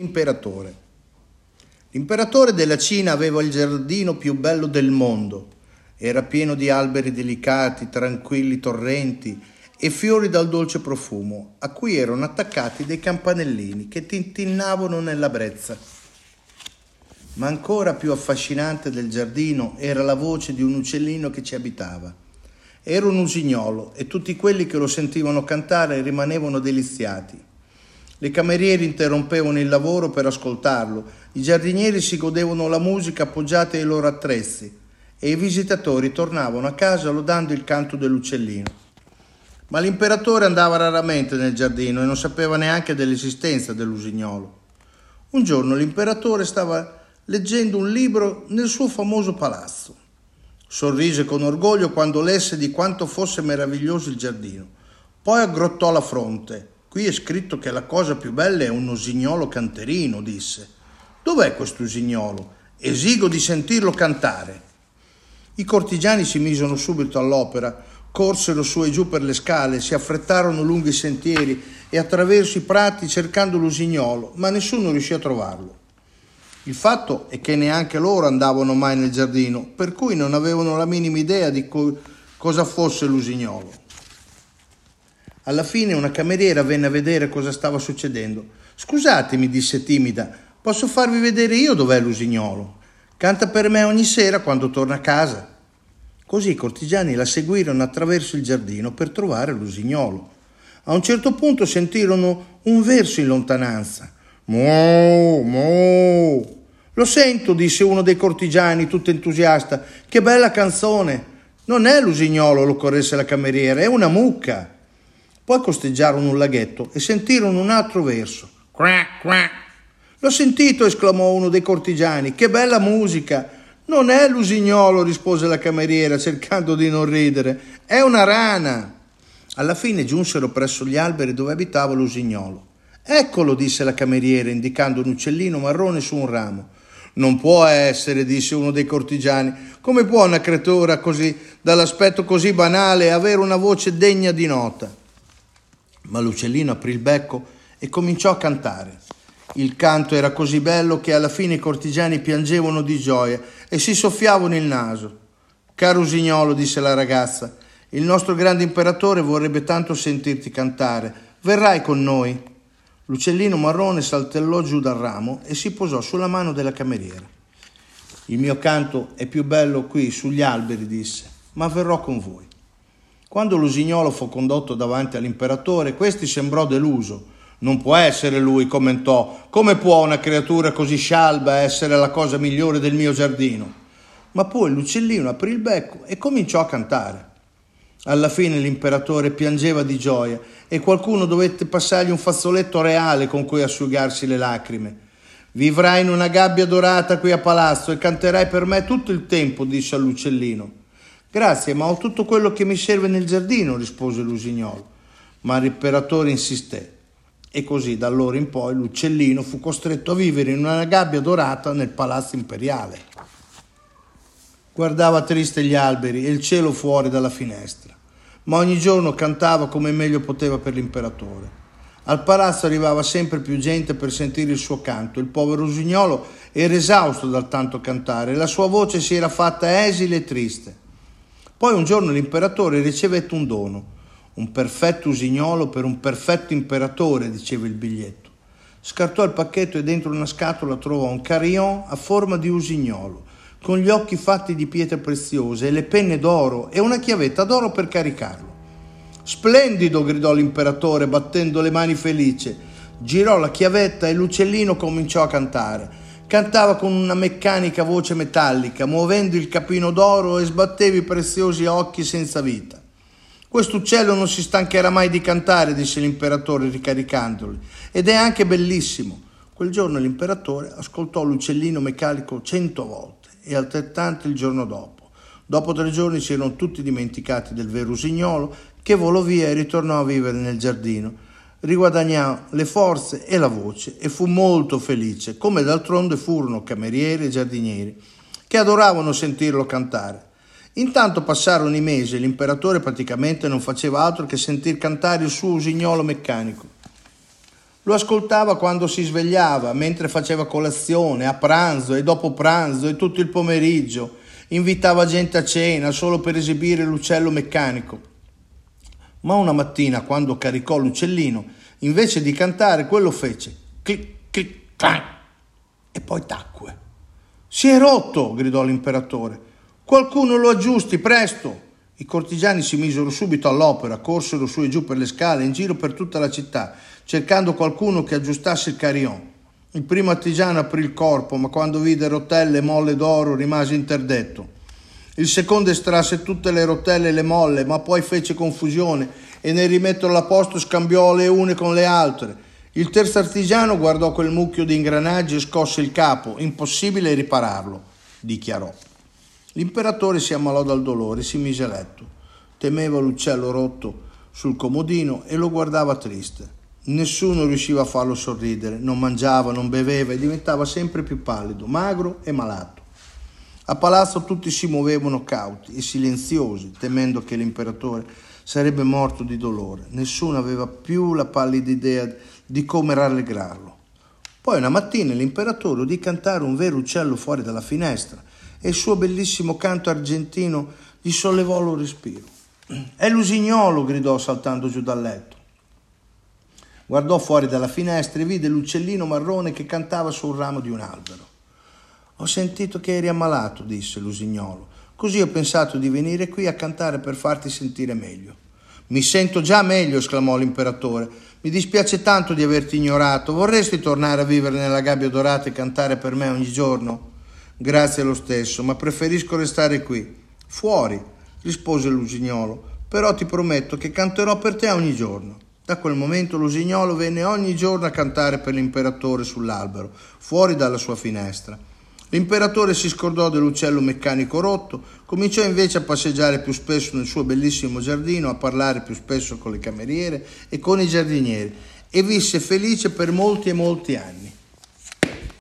Imperatore. L'imperatore della Cina aveva il giardino più bello del mondo. Era pieno di alberi delicati, tranquilli torrenti e fiori dal dolce profumo, a cui erano attaccati dei campanellini che tintinnavano nella brezza. Ma ancora più affascinante del giardino era la voce di un uccellino che ci abitava. Era un usignolo e tutti quelli che lo sentivano cantare rimanevano deliziati. Le cameriere interrompevano il lavoro per ascoltarlo, i giardinieri si godevano la musica appoggiati ai loro attrezzi e i visitatori tornavano a casa lodando il canto dell'uccellino. Ma l'imperatore andava raramente nel giardino e non sapeva neanche dell'esistenza dell'usignolo. Un giorno l'imperatore stava leggendo un libro nel suo famoso palazzo. Sorrise con orgoglio quando lesse di quanto fosse meraviglioso il giardino. Poi aggrottò la fronte Qui è scritto che la cosa più bella è un usignolo canterino, disse. Dov'è questo usignolo? Esigo di sentirlo cantare. I cortigiani si misero subito all'opera, corsero su e giù per le scale, si affrettarono lungo i sentieri e attraverso i prati cercando l'usignolo, ma nessuno riuscì a trovarlo. Il fatto è che neanche loro andavano mai nel giardino, per cui non avevano la minima idea di co- cosa fosse l'usignolo. Alla fine una cameriera venne a vedere cosa stava succedendo. Scusatemi, disse timida, posso farvi vedere io dov'è l'usignolo? Canta per me ogni sera quando torna a casa. Così i cortigiani la seguirono attraverso il giardino per trovare l'usignolo. A un certo punto sentirono un verso in lontananza. Mo, mo. Lo sento, disse uno dei cortigiani, tutto entusiasta. Che bella canzone! Non è l'usignolo, lo corresse la cameriera, è una mucca. Poi costeggiarono un laghetto e sentirono un altro verso. Quack, quack. L'ho sentito, esclamò uno dei cortigiani. Che bella musica! Non è l'usignolo, rispose la cameriera, cercando di non ridere. È una rana. Alla fine giunsero presso gli alberi dove abitava l'usignolo. Eccolo, disse la cameriera, indicando un uccellino marrone su un ramo. Non può essere, disse uno dei cortigiani. Come può una creatura così, dall'aspetto così banale, avere una voce degna di nota? Ma l'uccellino aprì il becco e cominciò a cantare. Il canto era così bello che alla fine i cortigiani piangevano di gioia e si soffiavano il naso. Caro usignolo, disse la ragazza, il nostro grande imperatore vorrebbe tanto sentirti cantare. Verrai con noi? L'uccellino marrone saltellò giù dal ramo e si posò sulla mano della cameriera. Il mio canto è più bello qui sugli alberi, disse, ma verrò con voi. Quando l'usignolo fu condotto davanti all'imperatore, questi sembrò deluso. Non può essere lui, commentò. Come può una creatura così scialba essere la cosa migliore del mio giardino? Ma poi l'uccellino aprì il becco e cominciò a cantare. Alla fine l'imperatore piangeva di gioia e qualcuno dovette passargli un fazzoletto reale con cui asciugarsi le lacrime. Vivrai in una gabbia dorata qui a palazzo e canterai per me tutto il tempo, disse all'uccellino. Grazie, ma ho tutto quello che mi serve nel giardino, rispose l'usignolo. Ma l'imperatore insisté. E così da allora in poi l'uccellino fu costretto a vivere in una gabbia dorata nel palazzo imperiale. Guardava triste gli alberi e il cielo fuori dalla finestra, ma ogni giorno cantava come meglio poteva per l'imperatore. Al palazzo arrivava sempre più gente per sentire il suo canto. Il povero usignolo era esausto dal tanto cantare la sua voce si era fatta esile e triste. Poi un giorno l'imperatore ricevette un dono, un perfetto usignolo per un perfetto imperatore, diceva il biglietto. Scartò il pacchetto e dentro una scatola trovò un carillon a forma di usignolo, con gli occhi fatti di pietre preziose e le penne d'oro e una chiavetta d'oro per caricarlo. Splendido! gridò l'imperatore battendo le mani felice. Girò la chiavetta e l'uccellino cominciò a cantare. Cantava con una meccanica voce metallica, muovendo il capino d'oro e sbatteva i preziosi occhi senza vita. Quest'uccello non si stancherà mai di cantare, disse l'imperatore ricaricandoli, ed è anche bellissimo. Quel giorno l'imperatore ascoltò l'uccellino meccanico cento volte e altrettanto il giorno dopo. Dopo tre giorni si erano tutti dimenticati del vero usignolo che volò via e ritornò a vivere nel giardino riguadagnò le forze e la voce e fu molto felice, come d'altronde furono camerieri e giardinieri, che adoravano sentirlo cantare. Intanto passarono i mesi e l'imperatore praticamente non faceva altro che sentir cantare il suo usignolo meccanico. Lo ascoltava quando si svegliava, mentre faceva colazione, a pranzo e dopo pranzo e tutto il pomeriggio. Invitava gente a cena solo per esibire l'uccello meccanico. Ma una mattina, quando caricò l'uccellino, invece di cantare, quello fece clic, clic, clac e poi tacque. Si è rotto, gridò l'imperatore. Qualcuno lo aggiusti, presto! I cortigiani si misero subito all'opera, corsero su e giù per le scale, in giro per tutta la città, cercando qualcuno che aggiustasse il carillon. Il primo artigiano aprì il corpo, ma quando vide rotelle e molle d'oro rimase interdetto. Il secondo estrasse tutte le rotelle e le molle, ma poi fece confusione e nel rimetterlo a posto scambiò le une con le altre. Il terzo artigiano guardò quel mucchio di ingranaggi e scosse il capo. Impossibile ripararlo, dichiarò. L'imperatore si ammalò dal dolore e si mise a letto. Temeva l'uccello rotto sul comodino e lo guardava triste. Nessuno riusciva a farlo sorridere, non mangiava, non beveva e diventava sempre più pallido, magro e malato. A palazzo tutti si muovevano cauti e silenziosi, temendo che l'imperatore sarebbe morto di dolore. Nessuno aveva più la pallida idea di come rallegrarlo. Poi una mattina l'imperatore udì cantare un vero uccello fuori dalla finestra e il suo bellissimo canto argentino gli sollevò lo respiro. È l'usignolo, gridò saltando giù dal letto. Guardò fuori dalla finestra e vide l'uccellino marrone che cantava sul ramo di un albero. Ho sentito che eri ammalato, disse l'usignolo. Così ho pensato di venire qui a cantare per farti sentire meglio. Mi sento già meglio, esclamò l'imperatore. Mi dispiace tanto di averti ignorato. Vorresti tornare a vivere nella gabbia dorata e cantare per me ogni giorno? Grazie lo stesso, ma preferisco restare qui. Fuori, rispose l'usignolo, però ti prometto che canterò per te ogni giorno. Da quel momento l'usignolo venne ogni giorno a cantare per l'imperatore sull'albero, fuori dalla sua finestra. L'imperatore si scordò dell'uccello meccanico rotto, cominciò invece a passeggiare più spesso nel suo bellissimo giardino, a parlare più spesso con le cameriere e con i giardinieri e visse felice per molti e molti anni.